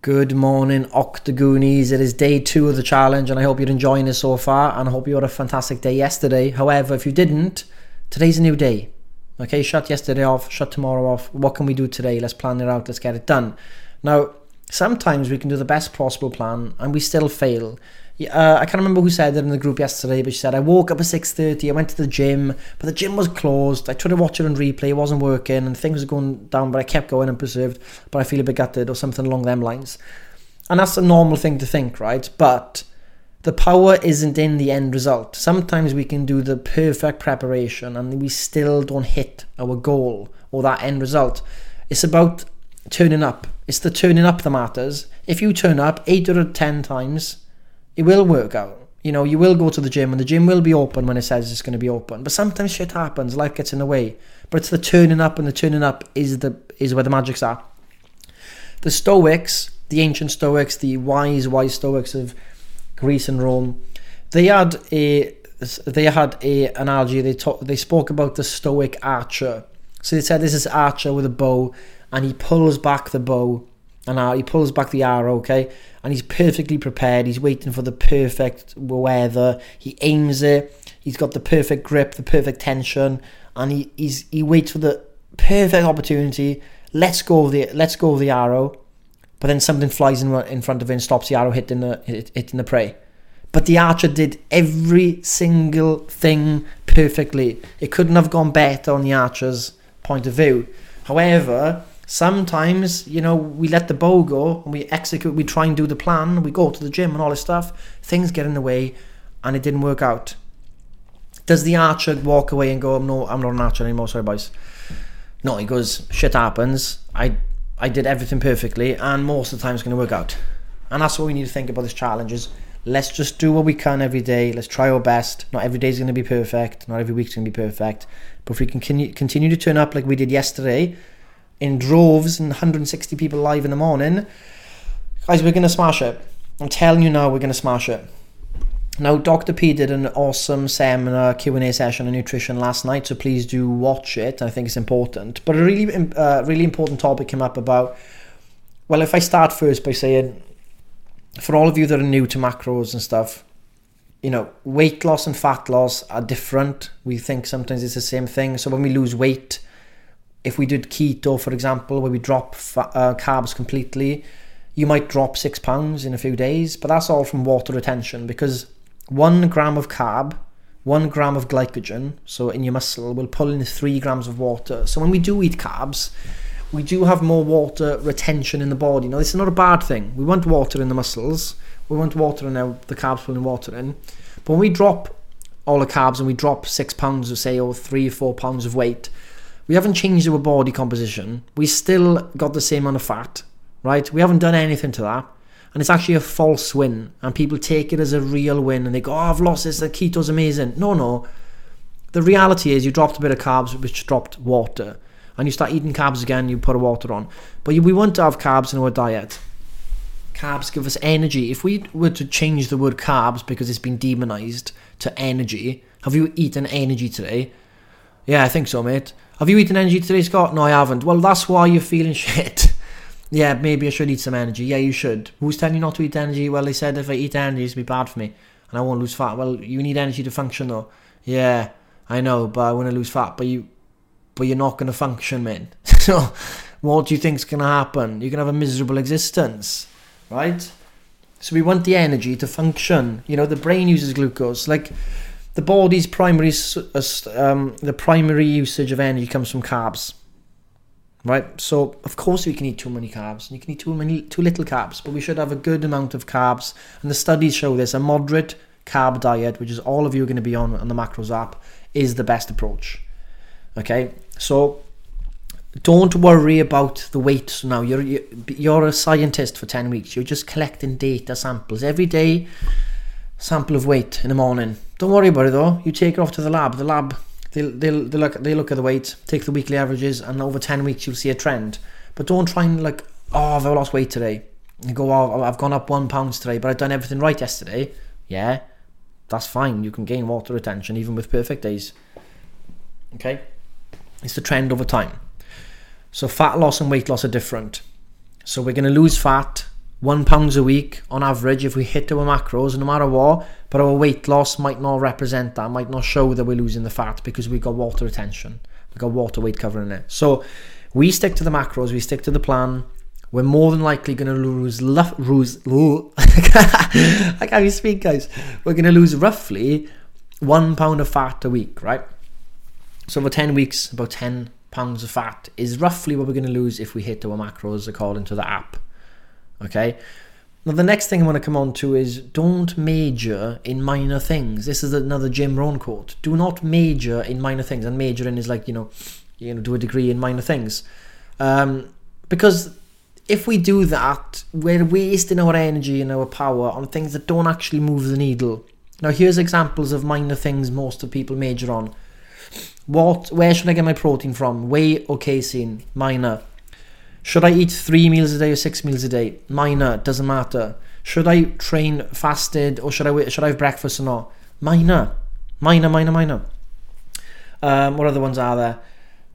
Good morning, Octagoonies. It is day two of the challenge, and I hope you're enjoying it so far. And I hope you had a fantastic day yesterday. However, if you didn't, today's a new day. Okay, shut yesterday off, shut tomorrow off. What can we do today? Let's plan it out, let's get it done. Now, sometimes we can do the best possible plan and we still fail. Uh, I can't remember who said it in the group yesterday, but she said, I woke up at 6.30, I went to the gym, but the gym was closed. I tried to watch it on replay, it wasn't working, and things were going down, but I kept going and preserved, but I feel a bit gutted, or something along them lines. And that's a normal thing to think, right? But the power isn't in the end result. Sometimes we can do the perfect preparation and we still don't hit our goal or that end result. It's about turning up. It's the turning up that matters. If you turn up eight out of ten times, it will work out. You know, you will go to the gym and the gym will be open when it says it's going to be open. But sometimes shit happens, life gets in the way. But it's the turning up, and the turning up is the is where the magic's at. The Stoics, the ancient Stoics, the wise, wise Stoics of Greece and Rome, they had a they had a analogy. They talk, they spoke about the Stoic archer. So they said this is archer with a bow, and he pulls back the bow and he pulls back the arrow, okay, and he's perfectly prepared. He's waiting for the perfect weather. He aims it. He's got the perfect grip, the perfect tension, and he he's, he waits for the perfect opportunity. Let's go of the let's go of the arrow, but then something flies in, in front of him, stops the arrow hitting the hitting the prey. But the archer did every single thing perfectly. It couldn't have gone better on the archer's point of view. However, Sometimes, you know, we let the bow go and we execute, we try and do the plan, we go to the gym and all this stuff. Things get in the way and it didn't work out. Does the archer walk away and go, no, I'm not an archer anymore, sorry, boys? No, he goes, shit happens. I I did everything perfectly and most of the time it's going to work out. And that's what we need to think about this challenge is let's just do what we can every day. Let's try our best. Not every day is going to be perfect. Not every week's going to be perfect. But if we can continue to turn up like we did yesterday, in droves and 160 people live in the morning, guys, we're going to smash it. I'm telling you now, we're going to smash it. Now, Dr. P did an awesome seminar Q&A session on nutrition last night, so please do watch it. I think it's important. But a really, uh, really important topic came up about. Well, if I start first by saying, for all of you that are new to macros and stuff, you know, weight loss and fat loss are different. We think sometimes it's the same thing. So when we lose weight, if we did keto, for example, where we drop fat, uh, carbs completely, you might drop six pounds in a few days, but that's all from water retention because one gram of carb, one gram of glycogen, so in your muscle, will pull in three grams of water. So when we do eat carbs, we do have more water retention in the body. Now, this is not a bad thing. We want water in the muscles, we want water in our, the carbs pulling water in. But when we drop all the carbs and we drop six pounds, of say, or three or four pounds of weight, we haven't changed our body composition. We still got the same amount of fat, right? We haven't done anything to that. And it's actually a false win. And people take it as a real win and they go, oh, I've lost this, the keto's amazing. No, no. The reality is you dropped a bit of carbs, which dropped water. And you start eating carbs again, you put a water on. But we want to have carbs in our diet. Carbs give us energy. If we were to change the word carbs because it's been demonized to energy, have you eaten energy today? Yeah, I think so, mate. Have you eaten energy today, Scott? No, I haven't. Well, that's why you're feeling shit. yeah, maybe I should eat some energy. Yeah, you should. Who's telling you not to eat energy? Well, they said if I eat energy, it's be bad for me, and I won't lose fat. Well, you need energy to function, though. Yeah, I know, but I want to lose fat. But you, but you're not going to function, man. so, what do you think's going to happen? You're going to have a miserable existence, right? So we want the energy to function. You know, the brain uses glucose, like the body's primary uh, um, the primary usage of energy comes from carbs right? So of course we can eat too many carbs and you can eat too many too little carbs but we should have a good amount of carbs and the studies show this. A moderate carb diet which is all of you are going to be on on the macros app is the best approach okay? So don't worry about the weight now. You're you're a scientist for 10 weeks. You're just collecting data samples. Every day sample of weight in the morning don't worry about it though. You take her off to the lab. The lab they'll they'll they look they look at the weight, take the weekly averages, and over ten weeks you'll see a trend. But don't try and like oh I've lost weight today. You go oh I've gone up one pound today, but I've done everything right yesterday. Yeah, that's fine. You can gain water retention even with perfect days. Okay, it's the trend over time. So fat loss and weight loss are different. So we're going to lose fat one pounds a week on average if we hit our macros no matter what but our weight loss might not represent that might not show that we're losing the fat because we've got water retention we've got water weight covering it. So we stick to the macros we stick to the plan. We're more than likely going to lose lose I can't even speak guys. We're going to lose roughly one pound of fat a week right? So for 10 weeks about 10 pounds of fat is roughly what we're going to lose if we hit our macros according to the app Okay. Now, the next thing I want to come on to is don't major in minor things. This is another Jim Rohn quote. Do not major in minor things. And majoring is like, you know, you know, do a degree in minor things. Um, because if we do that, we're wasting our energy and our power on things that don't actually move the needle. Now, here's examples of minor things most of people major on. What? Where should I get my protein from? Whey or casein? Minor. Should I eat three meals a day or six meals a day? Minor, doesn't matter. Should I train fasted or should I should I have breakfast or not? Minor, minor, minor, minor. Um, what other ones are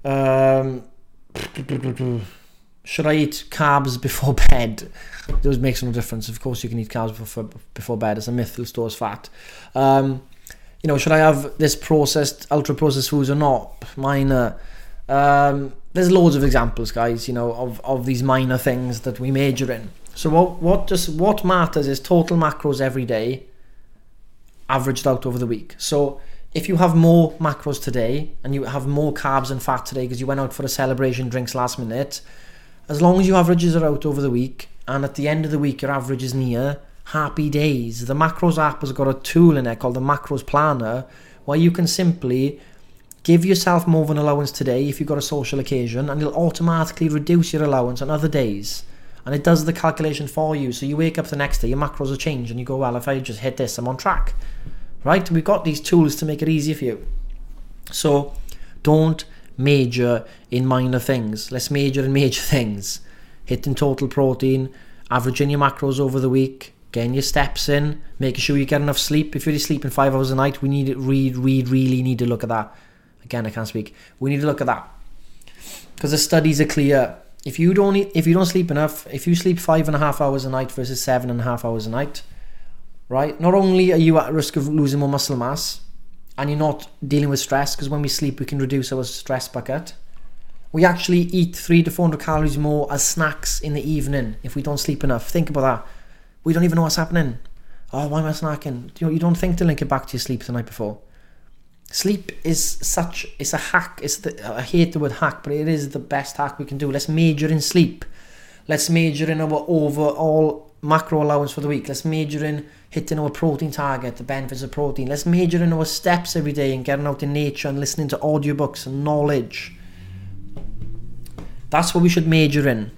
there? Um, should I eat carbs before bed? Those makes no difference. Of course, you can eat carbs before before bed. It's a myth that stores fat. Um, you know, should I have this processed, ultra processed foods or not? Minor. Um, there's loads of examples, guys, you know, of, of these minor things that we major in. So what what just what matters is total macros every day, averaged out over the week. So if you have more macros today and you have more carbs and fat today because you went out for a celebration drinks last minute, as long as your averages are out over the week and at the end of the week your average is near, happy days. The macros app has got a tool in it called the macros planner where you can simply Give yourself more of an allowance today if you've got a social occasion, and it'll automatically reduce your allowance on other days. And it does the calculation for you. So you wake up the next day, your macros will change, and you go, Well, if I just hit this, I'm on track. Right? We've got these tools to make it easy for you. So don't major in minor things. Let's major in major things. Hitting total protein, averaging your macros over the week, getting your steps in, making sure you get enough sleep. If you're sleeping five hours a night, we need read, read, really need to look at that. Again, I can't speak. We need to look at that because the studies are clear. If you don't if you don't sleep enough, if you sleep five and a half hours a night versus seven and a half hours a night, right? Not only are you at risk of losing more muscle mass, and you're not dealing with stress because when we sleep we can reduce our stress bucket. We actually eat three to four hundred calories more as snacks in the evening if we don't sleep enough. Think about that. We don't even know what's happening. Oh, why am I snacking? You you don't think to link it back to your sleep the night before. Sleep is such it's a hack. It's the I hate the word hack, but it is the best hack we can do. Let's major in sleep. Let's major in our overall macro allowance for the week. Let's major in hitting our protein target, the benefits of protein. Let's major in our steps every day and getting out in nature and listening to audiobooks and knowledge. That's what we should major in.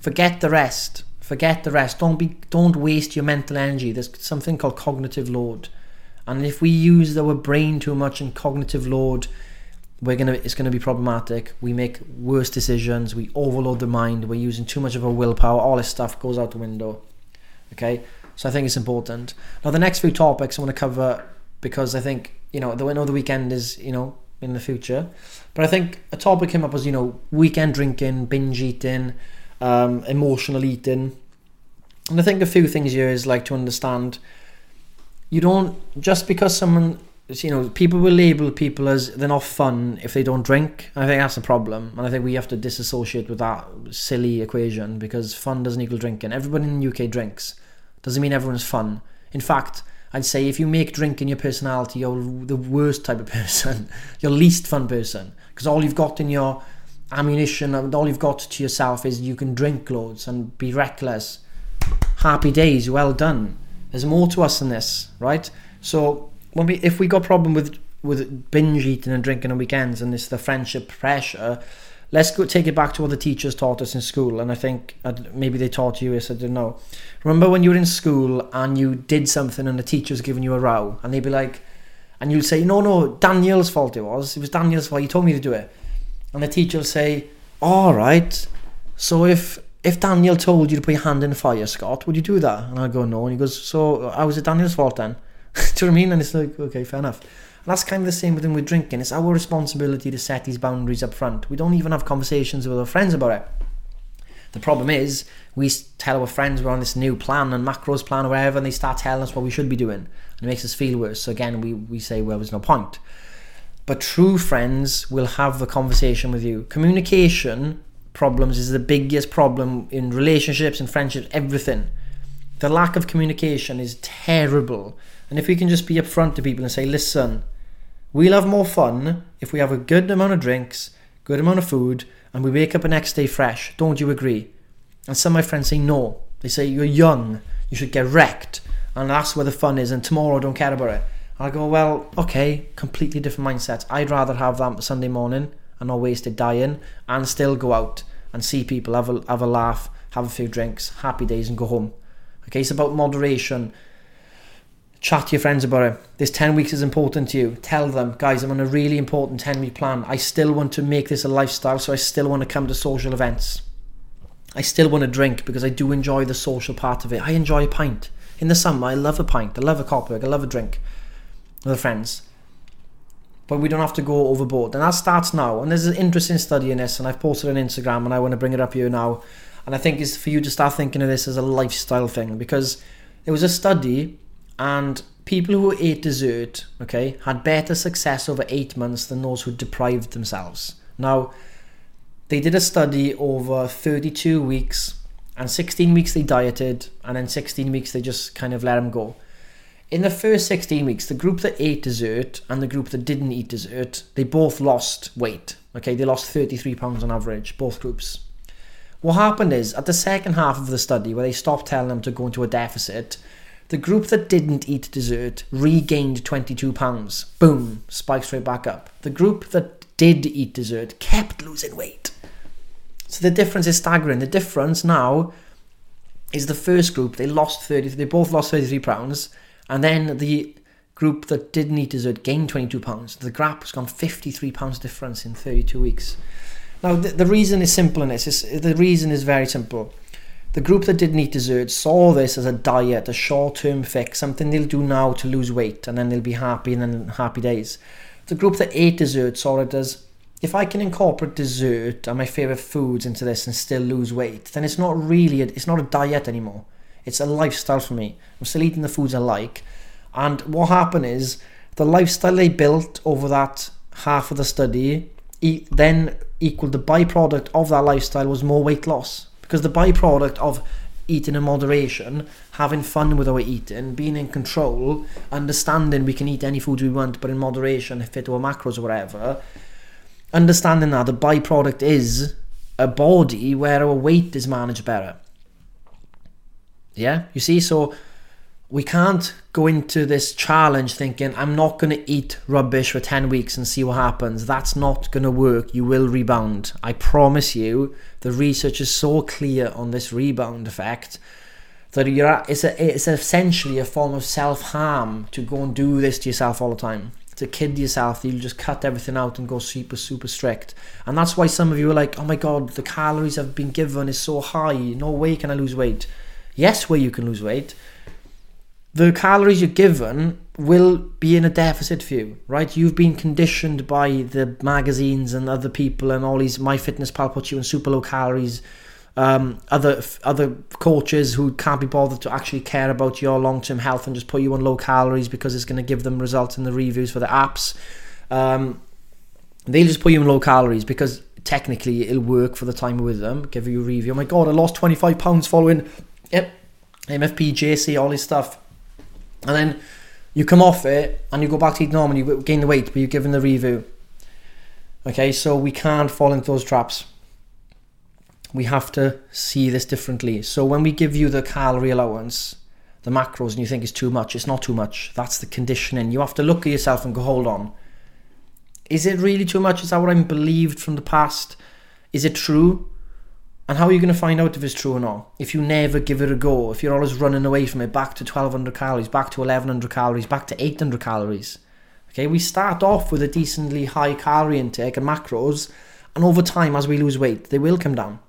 Forget the rest. Forget the rest. Don't be don't waste your mental energy. There's something called cognitive load. And if we use our brain too much and cognitive load, we're gonna it's gonna be problematic. We make worse decisions. We overload the mind. We're using too much of our willpower. All this stuff goes out the window. Okay, so I think it's important. Now the next few topics I want to cover because I think you know I know the weekend is you know in the future, but I think a topic came up was you know weekend drinking, binge eating, um, emotional eating, and I think a few things here is like to understand you don't just because someone you know people will label people as they're not fun if they don't drink i think that's a problem and i think we have to disassociate with that silly equation because fun doesn't equal drinking. Everybody in the uk drinks. Doesn't mean everyone's fun. In fact i'd say if you make drinking your personality you're the worst type of person. Your least fun person because all you've got in your ammunition and all you've got to yourself is you can drink loads and be reckless. Happy days well done there's more to us than this, right? So when we, if we got problem with with binge eating and drinking on weekends and this the friendship pressure, let's go take it back to what the teachers taught us in school. And I think uh, maybe they taught you this. I don't know. Remember when you were in school and you did something and the teacher's giving you a row, and they'd be like, and you'd say, no, no, Daniel's fault it was. It was Daniel's fault. He told me to do it. And the teacher will say, all right. So if if Daniel told you to put your hand in the fire, Scott, would you do that? And I go, no. And he goes, so how was it Daniel's fault then? do you know what I mean? And it's like, okay, fair enough. And that's kind of the same with him with drinking. It's our responsibility to set these boundaries up front. We don't even have conversations with our friends about it. The problem is, we tell our friends we're on this new plan and macros plan or whatever, and they start telling us what we should be doing. And it makes us feel worse. So again, we, we say, well, there's no point. But true friends will have the conversation with you. Communication problems is the biggest problem in relationships and friendships, everything. The lack of communication is terrible. And if we can just be upfront to people and say, listen, we'll have more fun if we have a good amount of drinks, good amount of food, and we wake up the next day fresh. Don't you agree? And some of my friends say no. They say you're young, you should get wrecked, and that's where the fun is. And tomorrow, don't care about it. I go, well, okay, completely different mindsets. I'd rather have that Sunday morning and not waste it dying, and still go out and see people, have a have a laugh, have a few drinks, happy days, and go home. Okay, it's about moderation. Chat to your friends about it. This 10 weeks is important to you. Tell them, guys, I'm on a really important 10 week plan. I still want to make this a lifestyle, so I still want to come to social events. I still want to drink because I do enjoy the social part of it. I enjoy a pint. In the summer, I love a pint. I love a Kopparberg. I love a drink with friends. But we don't have to go overboard. And that starts now. And there's an interesting study in this, and I've posted on Instagram, and I want to bring it up here now. And I think it's for you to start thinking of this as a lifestyle thing because it was a study, and people who ate dessert, okay, had better success over eight months than those who deprived themselves. Now, they did a study over 32 weeks, and 16 weeks they dieted, and then 16 weeks they just kind of let them go. In the first 16 weeks, the group that ate dessert and the group that didn't eat dessert, they both lost weight. Okay, they lost 33 pounds on average, both groups. What happened is, at the second half of the study, where they stopped telling them to go into a deficit, the group that didn't eat dessert regained 22 pounds. Boom, spikes straight back up. The group that did eat dessert kept losing weight. So the difference is staggering. The difference now is the first group, they lost 30, they both lost 33 pounds and then the group that didn't eat dessert gained 22 pounds. The gap has gone 53 pounds difference in 32 weeks. Now, the, the reason is simple in this. Is, the reason is very simple. The group that didn't eat dessert saw this as a diet, a short-term fix, something they'll do now to lose weight, and then they'll be happy and then happy days. The group that ate dessert saw it as if I can incorporate dessert and my favorite foods into this and still lose weight, then it's not really a, it's not a diet anymore. It's a lifestyle for me. I'm still eating the foods I like. And what happened is the lifestyle they built over that half of the study then equaled the byproduct of that lifestyle was more weight loss. Because the byproduct of eating in moderation, having fun with our eating, being in control, understanding we can eat any foods we want but in moderation, fit our macros or whatever, understanding that the byproduct is a body where our weight is managed better. Yeah, you see, so we can't go into this challenge thinking, I'm not going to eat rubbish for 10 weeks and see what happens. That's not going to work. You will rebound. I promise you, the research is so clear on this rebound effect that you're it's, a, it's essentially a form of self harm to go and do this to yourself all the time. To kid yourself, you'll just cut everything out and go super, super strict. And that's why some of you are like, oh my god, the calories I've been given is so high. No way can I lose weight yes, where you can lose weight, the calories you're given will be in a deficit for you, right? You've been conditioned by the magazines and other people and all these MyFitnessPal puts you in super low calories. Um, other other coaches who can't be bothered to actually care about your long term health and just put you on low calories because it's going to give them results in the reviews for the apps. Um, they'll just put you in low calories because technically it'll work for the time with them. Give you a review. Oh my god, I lost 25 pounds following Yep. MFP, JC, all this stuff. And then you come off it and you go back to eat normal you gain the weight, but you're given the review. Okay, so we can't fall into those traps. We have to see this differently. So when we give you the calorie allowance, the macros, and you think it's too much, it's not too much. That's the conditioning. You have to look at yourself and go, hold on. Is it really too much? Is that what I'm believed from the past? Is it true? And how are you going to find out if it's true or not? If you never give it a go, if you're always running away from it, back to 1200 calories, back to 1100 calories, back to 800 calories. Okay, we start off with a decently high calorie intake and macros, and over time, as we lose weight, they will come down.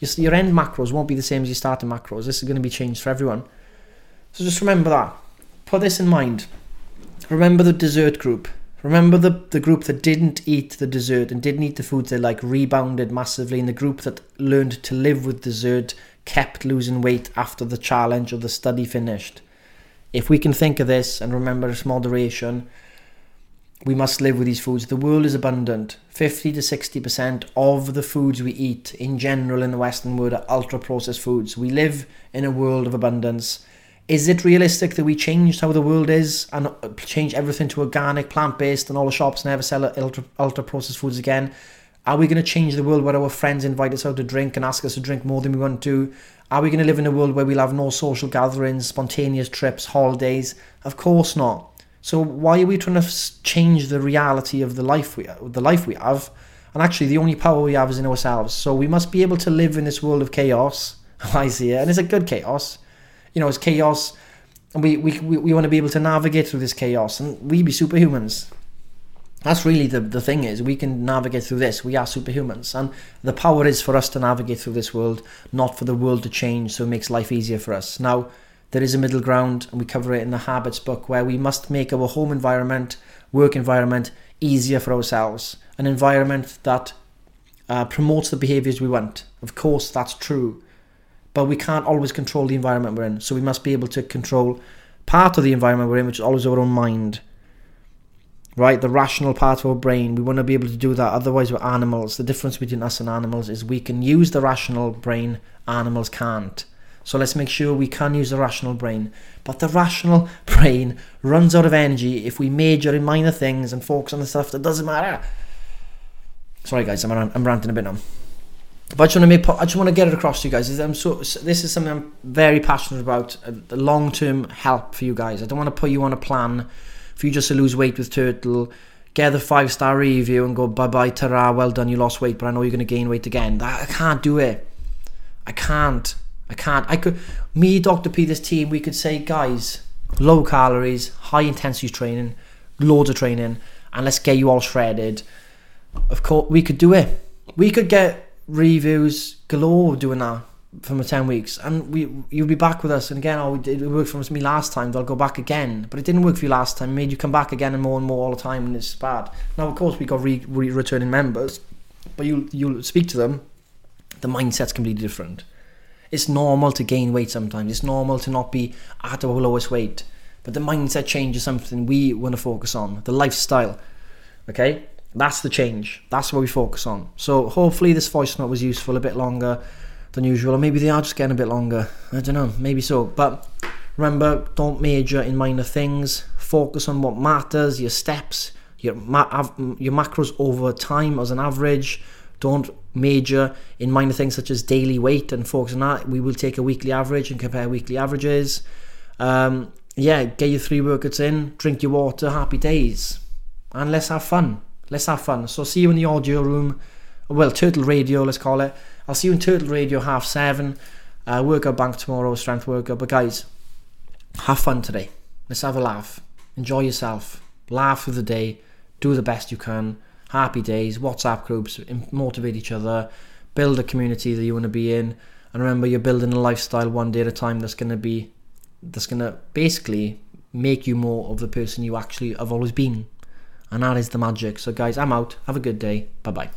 Your end macros won't be the same as your starting macros. This is going to be changed for everyone. So just remember that. Put this in mind. Remember the dessert group. Remember the, the group that didn't eat the dessert and didn't eat the foods they like rebounded massively, and the group that learned to live with dessert kept losing weight after the challenge or the study finished. If we can think of this and remember its moderation, we must live with these foods. The world is abundant. 50 to 60% of the foods we eat in general in the Western world are ultra processed foods. We live in a world of abundance. Is it realistic that we changed how the world is and uh, change everything to organic, plant based, and all the shops never sell ultra, ultra processed foods again? Are we going to change the world where our friends invite us out to drink and ask us to drink more than we want to? Are we going to live in a world where we'll have no social gatherings, spontaneous trips, holidays? Of course not. So why are we trying to change the reality of the life we the life we have? And actually, the only power we have is in ourselves. So we must be able to live in this world of chaos. I see it, and it's a good chaos. You know, it's chaos, and we we, we, we want to be able to navigate through this chaos, and we be superhumans. That's really the, the thing is we can navigate through this. We are superhumans, and the power is for us to navigate through this world, not for the world to change. So it makes life easier for us. Now there is a middle ground, and we cover it in the Habits book, where we must make our home environment, work environment, easier for ourselves. An environment that uh, promotes the behaviors we want. Of course, that's true. But we can't always control the environment we're in. So we must be able to control part of the environment we're in, which is always our own mind. Right? The rational part of our brain. We want to be able to do that. Otherwise, we're animals. The difference between us and animals is we can use the rational brain, animals can't. So let's make sure we can use the rational brain. But the rational brain runs out of energy if we major in minor things and focus on the stuff that doesn't matter. Sorry, guys, I'm, I'm ranting a bit now. But I just want to make, I just want to get it across to you guys. Is I'm so this is something I'm very passionate about. Uh, the long term help for you guys. I don't want to put you on a plan for you just to lose weight with turtle. Get the five star review and go bye bye ta well done you lost weight but I know you're going to gain weight again. I can't do it. I can't. I can't. I could, me, Dr. P, this team, we could say, guys, low calories, high intensity training, loads of training, and let's get you all shredded. Of course, we could do it. We could get reviews galore doing that for my 10 weeks and we you'll be back with us and again oh it worked for me last time they'll go back again but it didn't work for you last time it made you come back again and more and more all the time and it's bad now of course we got re, re returning members but you you'll speak to them the mindset's completely different it's normal to gain weight sometimes. It's normal to not be at our lowest weight. But the mindset change is something we want to focus on. The lifestyle. Okay? That's the change. That's what we focus on. So hopefully this voice note was useful a bit longer than usual. Or maybe they are just getting a bit longer. I don't know. Maybe so. But remember, don't major in minor things. Focus on what matters, your steps, your, ma- your macros over time as an average. Don't major in minor things such as daily weight and focus on that. We will take a weekly average and compare weekly averages. Um, yeah, get your three workouts in, drink your water, happy days. And let's have fun. Let's have fun. So see you in the audio room. Well, Turtle Radio, let's call it. I'll see you in Turtle Radio half seven. Uh, workout bank tomorrow, strength workout. But guys, have fun today. Let's have a laugh. Enjoy yourself. Laugh through the day. Do the best you can happy days, WhatsApp groups, motivate each other, build a community that you want to be in. And remember, you're building a lifestyle one day at a time that's going to be, that's going to basically make you more of the person you actually have always been. And that is the magic. So, guys, I'm out. Have a good day. Bye bye.